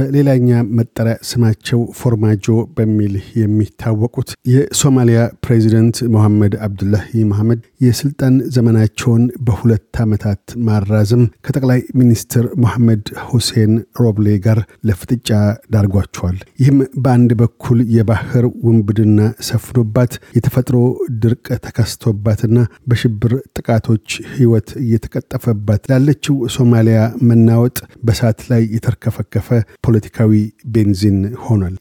በሌላኛ መጠሪያ ስማቸው ፎርማጆ በሚል የሚታወቁት የሶማሊያ ፕሬዚደንት ሞሐመድ አብዱላሂ መሐመድ የስልጣን ዘመናቸውን በሁለት ዓመታት ማራዘም ከጠቅላይ ሚኒስትር ሞሐመድ ሁሴን ሮብሌ ጋር ለፍጥጫ ዳርጓቸዋል። ይህም በአንድ በኩል የባህር ውንብድና ሰፍኖባት የተፈጥሮ ድርቅ ተከስቶባትና በሽብር ጥቃቶች ሕይወት እየተቀጠፈባት ላለችው ሶማሊያ መናወጥ በሳት ላይ የተርከፈከፈ ፖለቲካዊ ቤንዚን ሆኗል።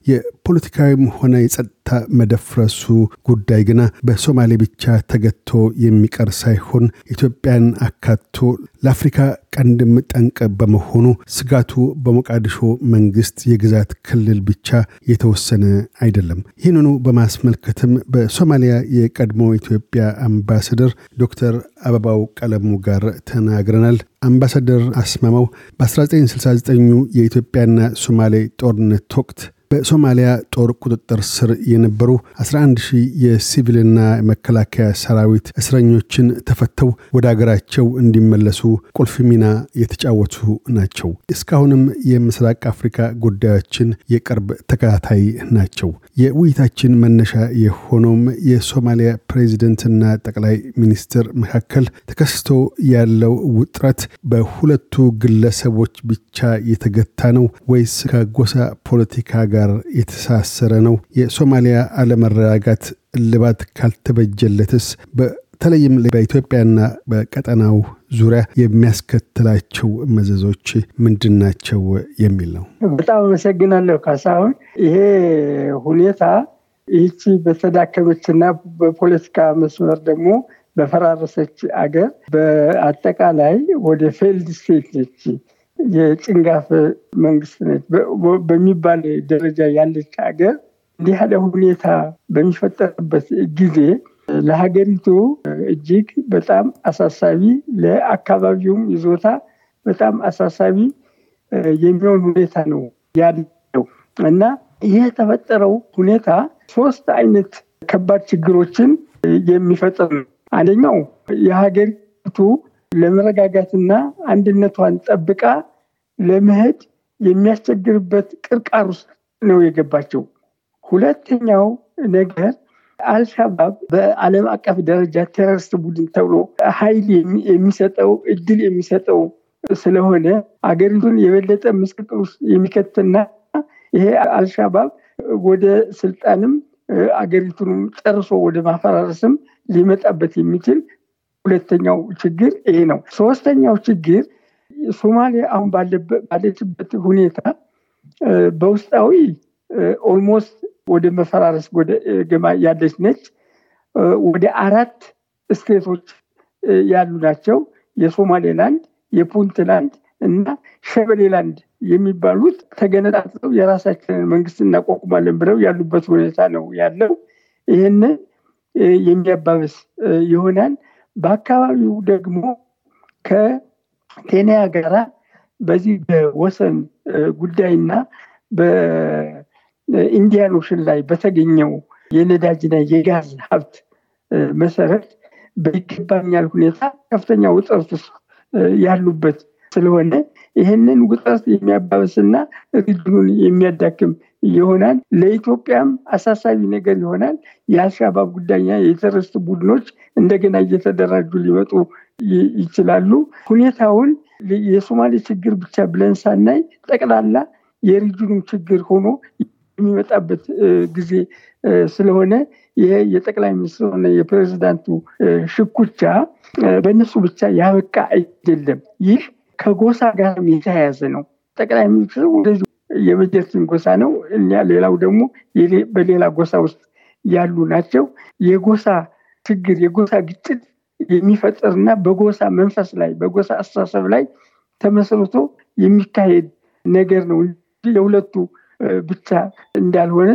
የፖለቲካዊም ሆነ የጸጥታ መደፍረሱ ጉዳይ ግና በሶማሌ ብቻ ተገቶ የሚቀር ሳይሆን ኢትዮጵያን አካቶ ለአፍሪካ ቀንድም ጠንቅ በመሆኑ ስጋቱ በሞቃዲሾ መንግስት የግዛት ክልል ብቻ የተወሰነ አይደለም። ይህንኑ በማስመልከትም በሶማሊያ የቀድሞ ኢትዮጵያ አምባሳደር ዶክተር አበባው ቀለሙ ጋር ተናግረናል። አምባሳደር አስማማው በ1969 የኢትዮጵያና ሶማሌ ጦርነት ወቅት በሶማሊያ ጦር ቁጥጥር ስር የነበሩ 11 ሺህ የሲቪልና መከላከያ ሰራዊት እስረኞችን ተፈተው ወደ አገራቸው እንዲመለሱ ቁልፍ ሚና የተጫወቱ ናቸው። እስካሁንም የምስራቅ አፍሪካ ጉዳዮችን የቅርብ ተከታታይ ናቸው። የውይይታችን መነሻ የሆነውም የሶማሊያ ፕሬዚደንትና ጠቅላይ ሚኒስትር መካከል ተከስቶ ያለው ውጥረት በሁለቱ ግለሰቦች ብቻ የተገታ ነው ወይስ ከጎሳ ፖለቲካ ጋር የተሳሰረ ነው? የሶማሊያ አለመረጋጋት እልባት ካልተበጀለትስ በተለይም በኢትዮጵያና በቀጠናው ዙሪያ የሚያስከትላቸው መዘዞች ምንድን ናቸው የሚል ነው። በጣም አመሰግናለሁ ካሳሁን። ይሄ ሁኔታ ይህቺ በተዳከመችና በፖለቲካ መስመር ደግሞ በፈራረሰች አገር በአጠቃላይ ወደ failed state ነች የጭንጋፍ መንግስት ነች በሚባል ደረጃ ያለች ሀገር እንዲህ ያለ ሁኔታ በሚፈጠርበት ጊዜ ለሀገሪቱ እጅግ በጣም አሳሳቢ፣ ለአካባቢውም ይዞታ በጣም አሳሳቢ የሚሆን ሁኔታ ነው ያለው እና ይህ የተፈጠረው ሁኔታ ሶስት አይነት ከባድ ችግሮችን የሚፈጥር ነው። አንደኛው የሀገሪቱ ለመረጋጋትና አንድነቷን ጠብቃ ለመሄድ የሚያስቸግርበት ቅርቃር ውስጥ ነው የገባቸው። ሁለተኛው ነገር አልሻባብ በዓለም አቀፍ ደረጃ ቴሮሪስት ቡድን ተብሎ ኃይል የሚሰጠው እድል የሚሰጠው ስለሆነ አገሪቱን የበለጠ ምስቅልቅል ውስጥ የሚከትና ይሄ አልሻባብ ወደ ስልጣንም አገሪቱንም ጨርሶ ወደ ማፈራረስም ሊመጣበት የሚችል ሁለተኛው ችግር ይሄ ነው። ሶስተኛው ችግር ሶማሌ አሁን ባለችበት ሁኔታ በውስጣዊ almost ወደ መፈራረስ ገማ ያለች ነች። ወደ አራት state ኦች ያሉ ናቸው። የሶማሌላንድ፣ የፑንትላንድ እና ሸበሌላንድ የሚባሉት ተገነጣጥለው የራሳችንን መንግስት እናቋቁማለን ብለው ያሉበት ሁኔታ ነው ያለው። ይህንን የሚያባበስ ይሆናል። በአካባቢው ደግሞ ከኬንያ ጋራ በዚህ በወሰን ጉዳይና በኢንዲያን ኦሽን ላይ በተገኘው የነዳጅና የጋዝ ሀብት መሰረት በይገባኛል ሁኔታ ከፍተኛ ውጥረት ያሉበት ስለሆነ ይህንን ውጥረት የሚያባበስና ሪጅኑን የሚያዳክም ይሆናል። ለኢትዮጵያም አሳሳቢ ነገር ይሆናል። የአልሻባብ ጉዳይና የቴሮሪስት ቡድኖች እንደገና እየተደራጁ ሊመጡ ይችላሉ። ሁኔታውን የሶማሌ ችግር ብቻ ብለን ሳናይ ጠቅላላ የሪጅኑም ችግር ሆኖ የሚመጣበት ጊዜ ስለሆነ ይሄ የጠቅላይ ሚኒስትሩና የፕሬዚዳንቱ ሽኩቻ በእነሱ ብቻ ያበቃ አይደለም። ይህ ከጎሳ ጋር የተያያዘ ነው። ጠቅላይ ሚኒስትሩ ወደዚ የመጀርቲን ጎሳ ነው። እኛ ሌላው ደግሞ በሌላ ጎሳ ውስጥ ያሉ ናቸው። የጎሳ ችግር የጎሳ ግጭት የሚፈጠርና በጎሳ መንፈስ ላይ በጎሳ አስተሳሰብ ላይ ተመስርቶ የሚካሄድ ነገር ነው የሁለቱ ብቻ እንዳልሆነ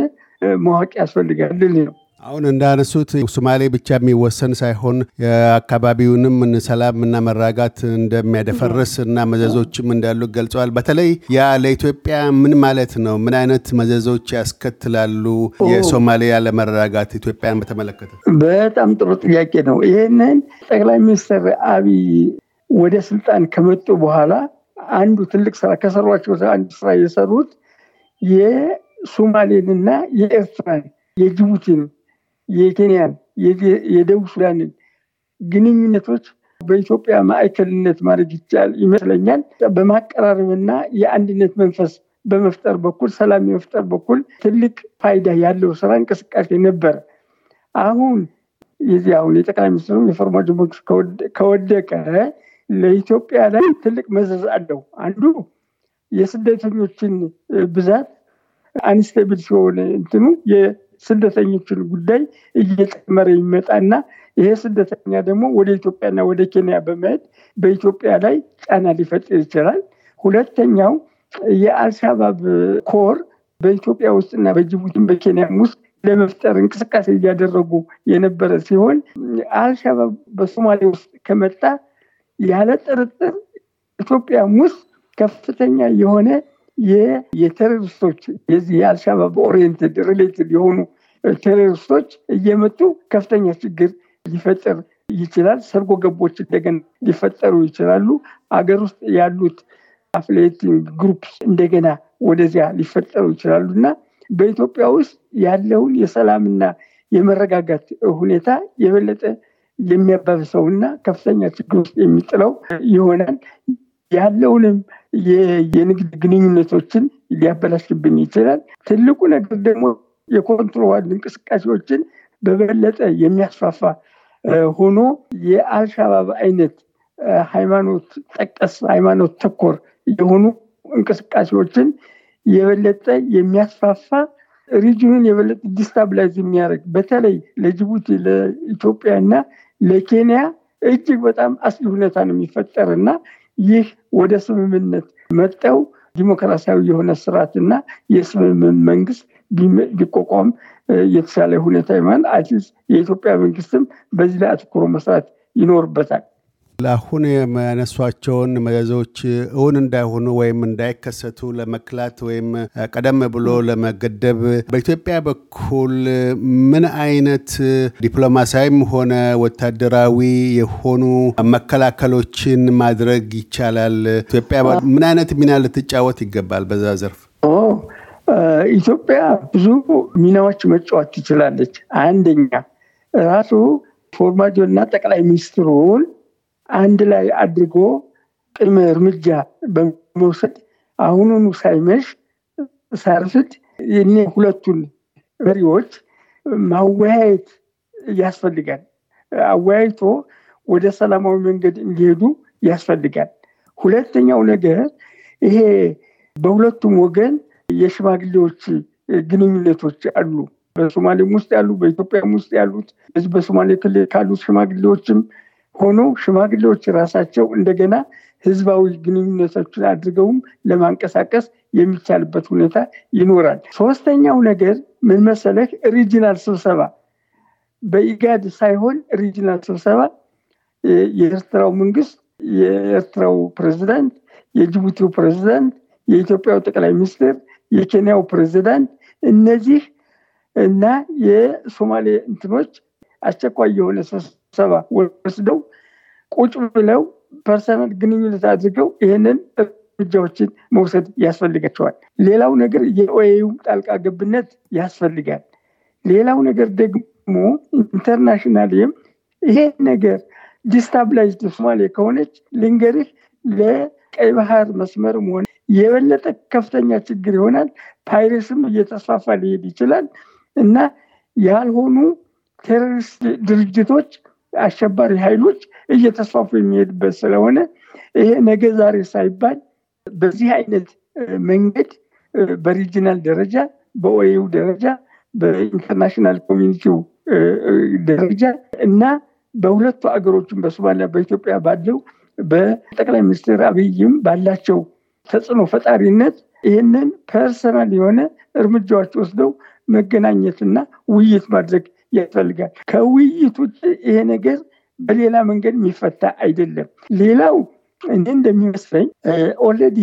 ማወቅ ያስፈልጋል ነው። አሁን እንዳነሱት ሶማሌ ብቻ የሚወሰን ሳይሆን የአካባቢውንም ሰላም እና መራጋት እንደሚያደፈርስ እና መዘዞችም እንዳሉ ገልጸዋል። በተለይ ያ ለኢትዮጵያ ምን ማለት ነው? ምን አይነት መዘዞች ያስከትላሉ? የሶማሌ ያለመረጋጋት ኢትዮጵያን በተመለከተ በጣም ጥሩ ጥያቄ ነው። ይህንን ጠቅላይ ሚኒስትር አብይ ወደ ስልጣን ከመጡ በኋላ አንዱ ትልቅ ስራ ከሰሯቸው አንዱ ስራ የሰሩት የሶማሌንና የኤርትራን የጅቡቲን የኬንያን የደቡብ ሱዳንን ግንኙነቶች በኢትዮጵያ ማዕከልነት ማድረግ ይቻል ይመስለኛል። በማቀራረብና የአንድነት መንፈስ በመፍጠር በኩል ሰላም የመፍጠር በኩል ትልቅ ፋይዳ ያለው ስራ እንቅስቃሴ ነበር። አሁን የዚህ አሁን የጠቅላይ ሚኒስትሩ የፎርማጆ መንግስት ከወደቀ ለኢትዮጵያ ላይ ትልቅ መዘዝ አለው። አንዱ የስደተኞችን ብዛት አንስቴብል ሲሆን እንትኑ የስደተኞችን ጉዳይ እየጨመረ ይመጣና ይሄ ስደተኛ ደግሞ ወደ ኢትዮጵያና ወደ ኬንያ በመሄድ በኢትዮጵያ ላይ ጫና ሊፈጥር ይችላል። ሁለተኛው የአልሻባብ ኮር በኢትዮጵያ ውስጥና በጅቡቲም በኬንያም ውስጥ ለመፍጠር እንቅስቃሴ እያደረጉ የነበረ ሲሆን አልሻባብ በሶማሌ ውስጥ ከመጣ ያለ ጥርጥር ኢትዮጵያም ውስጥ ከፍተኛ የሆነ የ terrorist ኦች የዚህ የአልሻባብ oriented related የሆኑ terrorist ኦች እየመጡ ከፍተኛ ችግር ሊፈጥር ይችላል። ሰርጎ ገቦች እንደገና ሊፈጠሩ ይችላሉ። አገር ውስጥ ያሉት affiliating group እንደገና ወደዚያ ሊፈጠሩ ይችላሉ እና በኢትዮጵያ ውስጥ ያለውን የሰላምና የመረጋጋት ሁኔታ የበለጠ የሚያባብሰውና ከፍተኛ ችግር ውስጥ የሚጥለው ይሆናል። ያለውንም የንግድ ግንኙነቶችን ሊያበላሽብን ይችላል። ትልቁ ነገር ደግሞ የኮንትሮባንድ እንቅስቃሴዎችን በበለጠ የሚያስፋፋ ሆኖ የአልሻባብ አይነት ሃይማኖት ጠቀስ ሃይማኖት ተኮር የሆኑ እንቅስቃሴዎችን የበለጠ የሚያስፋፋ ሪጅኑን የበለጠ destabilize የሚያደርግ በተለይ ለጅቡቲ፣ ለኢትዮጵያ እና ለኬንያ እጅግ በጣም አስጊ ሁኔታ ነው የሚፈጠር እና ይህ ወደ ስምምነት መጠው ዲሞክራሲያዊ የሆነ ስርዓትና የስምምን መንግስት ቢቋቋም የተሻለ ሁኔታ ይሆናል። የኢትዮጵያ መንግስትም በዚህ ላይ አትኩሮ መስራት ይኖርበታል። ለአሁን የሚያነሷቸውን መዘዞች እውን እንዳይሆኑ ወይም እንዳይከሰቱ ለመክላት ወይም ቀደም ብሎ ለመገደብ በኢትዮጵያ በኩል ምን አይነት ዲፕሎማሲያዊም ሆነ ወታደራዊ የሆኑ መከላከሎችን ማድረግ ይቻላል? ኢትዮጵያ ምን አይነት ሚና ልትጫወት ይገባል በዛ ዘርፍ? ኢትዮጵያ ብዙ ሚናዎች መጫወት ትችላለች። አንደኛ ራሱ ፎርማጆ እና ጠቅላይ ሚኒስትሩን አንድ ላይ አድርጎ ቅድመ እርምጃ በመውሰድ አሁኑኑ ሳይመሽ ሳርፍድ የኔ ሁለቱን መሪዎች ማወያየት ያስፈልጋል። አወያይቶ ወደ ሰላማዊ መንገድ እንዲሄዱ ያስፈልጋል። ሁለተኛው ነገር ይሄ በሁለቱም ወገን የሽማግሌዎች ግንኙነቶች አሉ። በሶማሌም ውስጥ ያሉ፣ በኢትዮጵያም ውስጥ ያሉት በሶማሌ ክልል ካሉት ሽማግሌዎችም ሆኖ ሽማግሌዎች ራሳቸው እንደገና ህዝባዊ ግንኙነቶችን አድርገውም ለማንቀሳቀስ የሚቻልበት ሁኔታ ይኖራል። ሶስተኛው ነገር ምን መሰለህ? regional ስብሰባ በኢጋድ ሳይሆን regional ስብሰባ የኤርትራው መንግስት፣ የኤርትራው ፕሬዚዳንት፣ የጅቡቲው ፕሬዚዳንት፣ የኢትዮጵያው ጠቅላይ ሚኒስትር፣ የኬንያው ፕሬዚዳንት እነዚህ እና የሶማሌ እንትኖች አስቸኳይ የሆነ ስብሰባ ወስደው ቁጭ ብለው personal ግንኙነት አድርገው ይህንን እርምጃዎችን መውሰድ ያስፈልጋቸዋል። ሌላው ነገር የ OAU ጣልቃ ገብነት ያስፈልጋል። ሌላው ነገር ደግሞ international ም ይሄ ነገር destabilized ሶማሌ ከሆነች ልንገርህ ለቀይ ባህር መስመርም ሆነ የበለጠ ከፍተኛ ችግር ይሆናል። piracy ም እየተስፋፋ ሊሄድ ይችላል እና ያልሆኑ terrorist ድርጅቶች፣ አሸባሪ ኃይሎች እየተስፋፉ የሚሄድበት ስለሆነ ይሄ ነገ ዛሬ ሳይባል በዚህ አይነት መንገድ በ regional ደረጃ በ OAU ደረጃ በ international community ው ደረጃ እና በሁለቱ አገሮችም በሶማሊያ በኢትዮጵያ ባለው በጠቅላይ ሚኒስትር አብይም ባላቸው ተጽዕኖ ፈጣሪነት ይህንን personal የሆነ እርምጃዎች ወስደው መገናኘትና ውይይት ማድረግ ያስፈልጋል። ከውይይት ውጭ ይሄ ነገር በሌላ መንገድ የሚፈታ አይደለም። ሌላው እኔ እንደሚመስለኝ already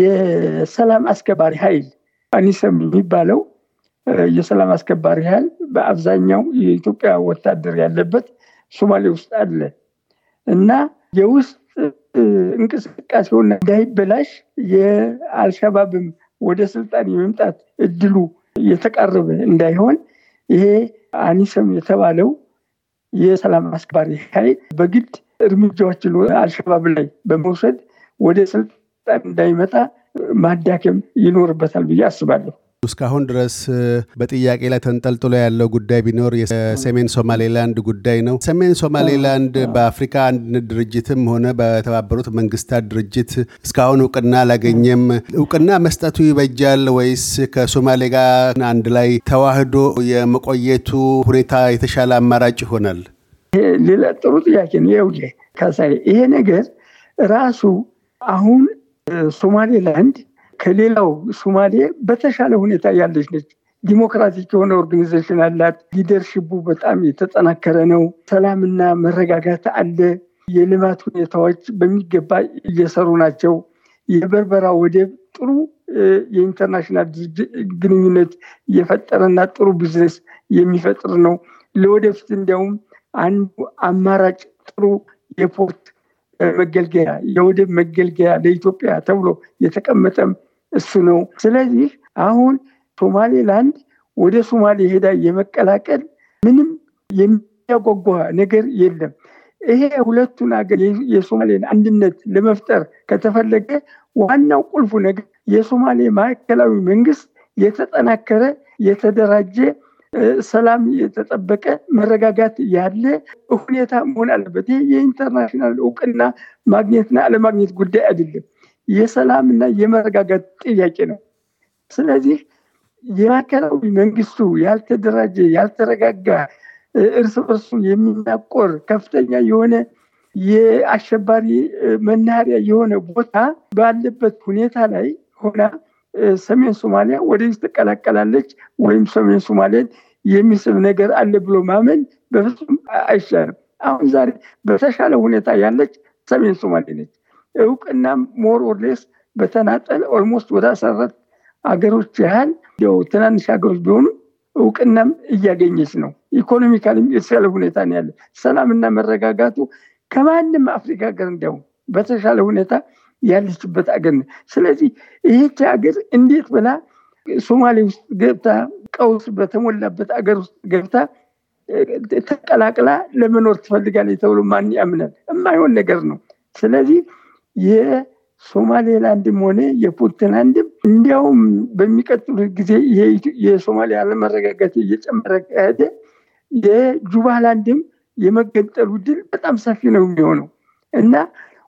የሰላም አስከባሪ ኃይል AMISOM የሚባለው የሰላም አስከባሪ ኃይል በአብዛኛው የኢትዮጵያ ወታደር ያለበት ሶማሌ ውስጥ አለ እና የውስጥ እንቅስቃሴውን እንዳይበላሽ የአልሸባብም ወደ ስልጣን የመምጣት እድሉ የተቃረበ እንዳይሆን ይሄ አኒሰም የተባለው የሰላም አስከባሪ ኃይል በግድ እርምጃዎችን አልሸባብ ላይ በመውሰድ ወደ ስልጣን እንዳይመጣ ማዳከም ይኖርበታል ብዬ አስባለሁ። እስካሁን ድረስ በጥያቄ ላይ ተንጠልጥሎ ያለው ጉዳይ ቢኖር የሰሜን ሶማሌላንድ ጉዳይ ነው። ሰሜን ሶማሌላንድ በአፍሪካ አንድነት ድርጅትም ሆነ በተባበሩት መንግስታት ድርጅት እስካሁን እውቅና አላገኘም። እውቅና መስጠቱ ይበጃል ወይስ ከሶማሌ ጋር አንድ ላይ ተዋህዶ የመቆየቱ ሁኔታ የተሻለ አማራጭ ይሆናል? ሌላ ጥሩ ጥያቄ ነው። ይሄ ነገር ራሱ አሁን ሶማሌላንድ ከሌላው ሶማሌ በተሻለ ሁኔታ ያለች ነች። ዲሞክራቲክ የሆነ organization አላት። leadership ኡ በጣም የተጠናከረ ነው። ሰላምና መረጋጋት አለ። የልማት ሁኔታዎች በሚገባ እየሰሩ ናቸው። የበርበራ ወደብ ጥሩ የ international ግንኙነት እየፈጠረና ጥሩ ቢዝነስ የሚፈጥር ነው። ለወደፊት እንዲያውም አንዱ አማራጭ ጥሩ የፖርት መገልገያ የወደብ መገልገያ ለኢትዮጵያ ተብሎ የተቀመጠም እሱ ነው። ስለዚህ አሁን ሶማሌላንድ ወደ ሶማሌ ሄዳ የመቀላቀል ምንም የሚያጓጓ ነገር የለም። ይሄ ሁለቱን ሀገር የሶማሌን አንድነት ለመፍጠር ከተፈለገ ዋናው ቁልፉ ነገር የሶማሌ ማዕከላዊ መንግስት የተጠናከረ የተደራጀ ሰላም የተጠበቀ መረጋጋት ያለ ሁኔታ መሆን አለበት። ይህ የኢንተርናሽናል እውቅና ማግኘትና አለማግኘት ጉዳይ አይደለም። የሰላምና የመረጋጋት ጥያቄ ነው። ስለዚህ የማዕከላዊ መንግስቱ ያልተደራጀ ያልተረጋጋ፣ እርስ በርሱ የሚናቆር ከፍተኛ የሆነ የአሸባሪ መናኸሪያ የሆነ ቦታ ባለበት ሁኔታ ላይ ሆና ሰሜን ሶማሊያ ወደዚህ ትቀላቀላለች ወይም ሰሜን ሶማሌን የሚስብ ነገር አለ ብሎ ማመን በፍጹም አይቻልም። አሁን ዛሬ በተሻለ ሁኔታ ያለች ሰሜን ሶማሌ ነች። እውቅናም more or less በተናጠል almost ወደ አስራት አገሮች ያህል ያው ትናንሽ ሀገሮች ቢሆኑ እውቅናም እያገኘች ነው። economical ም የተሻለ ሁኔታ ነው ያለ። ሰላምና መረጋጋቱ ከማንም አፍሪካ ሀገር እንዲያውም በተሻለ ሁኔታ ያለችበት አገር ነው። ስለዚህ ይህች ሀገር እንዴት ብላ ሶማሌ ውስጥ ገብታ ቀውስ በተሞላበት አገር ውስጥ ገብታ ተቀላቅላ ለመኖር ትፈልጋለች ተብሎ ማን ያምናል? የማይሆን ነገር ነው። ስለዚህ የሶማሌላንድም ሆነ የፑንትላንድም እንዲያውም በሚቀጥሉት ጊዜ የሶማሊያ አለመረጋጋት እየጨመረ ከሄደ የጁባላንድም የመገንጠሉ ድል በጣም ሰፊ ነው የሚሆነው እና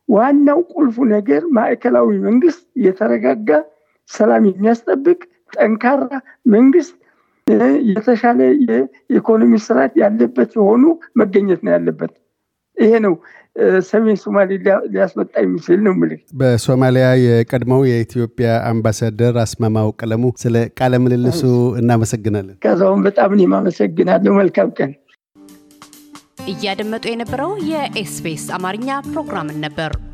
ዋናው ቁልፉ ነገር ማዕከላዊ መንግስት የተረጋጋ ሰላም የሚያስጠብቅ ጠንካራ መንግስት የተሻለ የኢኮኖሚ ስርዓት ያለበት የሆኑ መገኘት ነው ያለበት። ይሄ ነው ሰሜን ሶማሌ ሊያስመጣ የሚችል ነው ምል በሶማሊያ የቀድሞው የኢትዮጵያ አምባሳደር አስማማው ቀለሙ ስለ ቃለ ምልልሱ እናመሰግናለን። ከዛውም በጣም እኔም አመሰግናለሁ። መልካም ቀን። እያደመጡ የነበረው የ SBS አማርኛ ፕሮግራምን ነበር።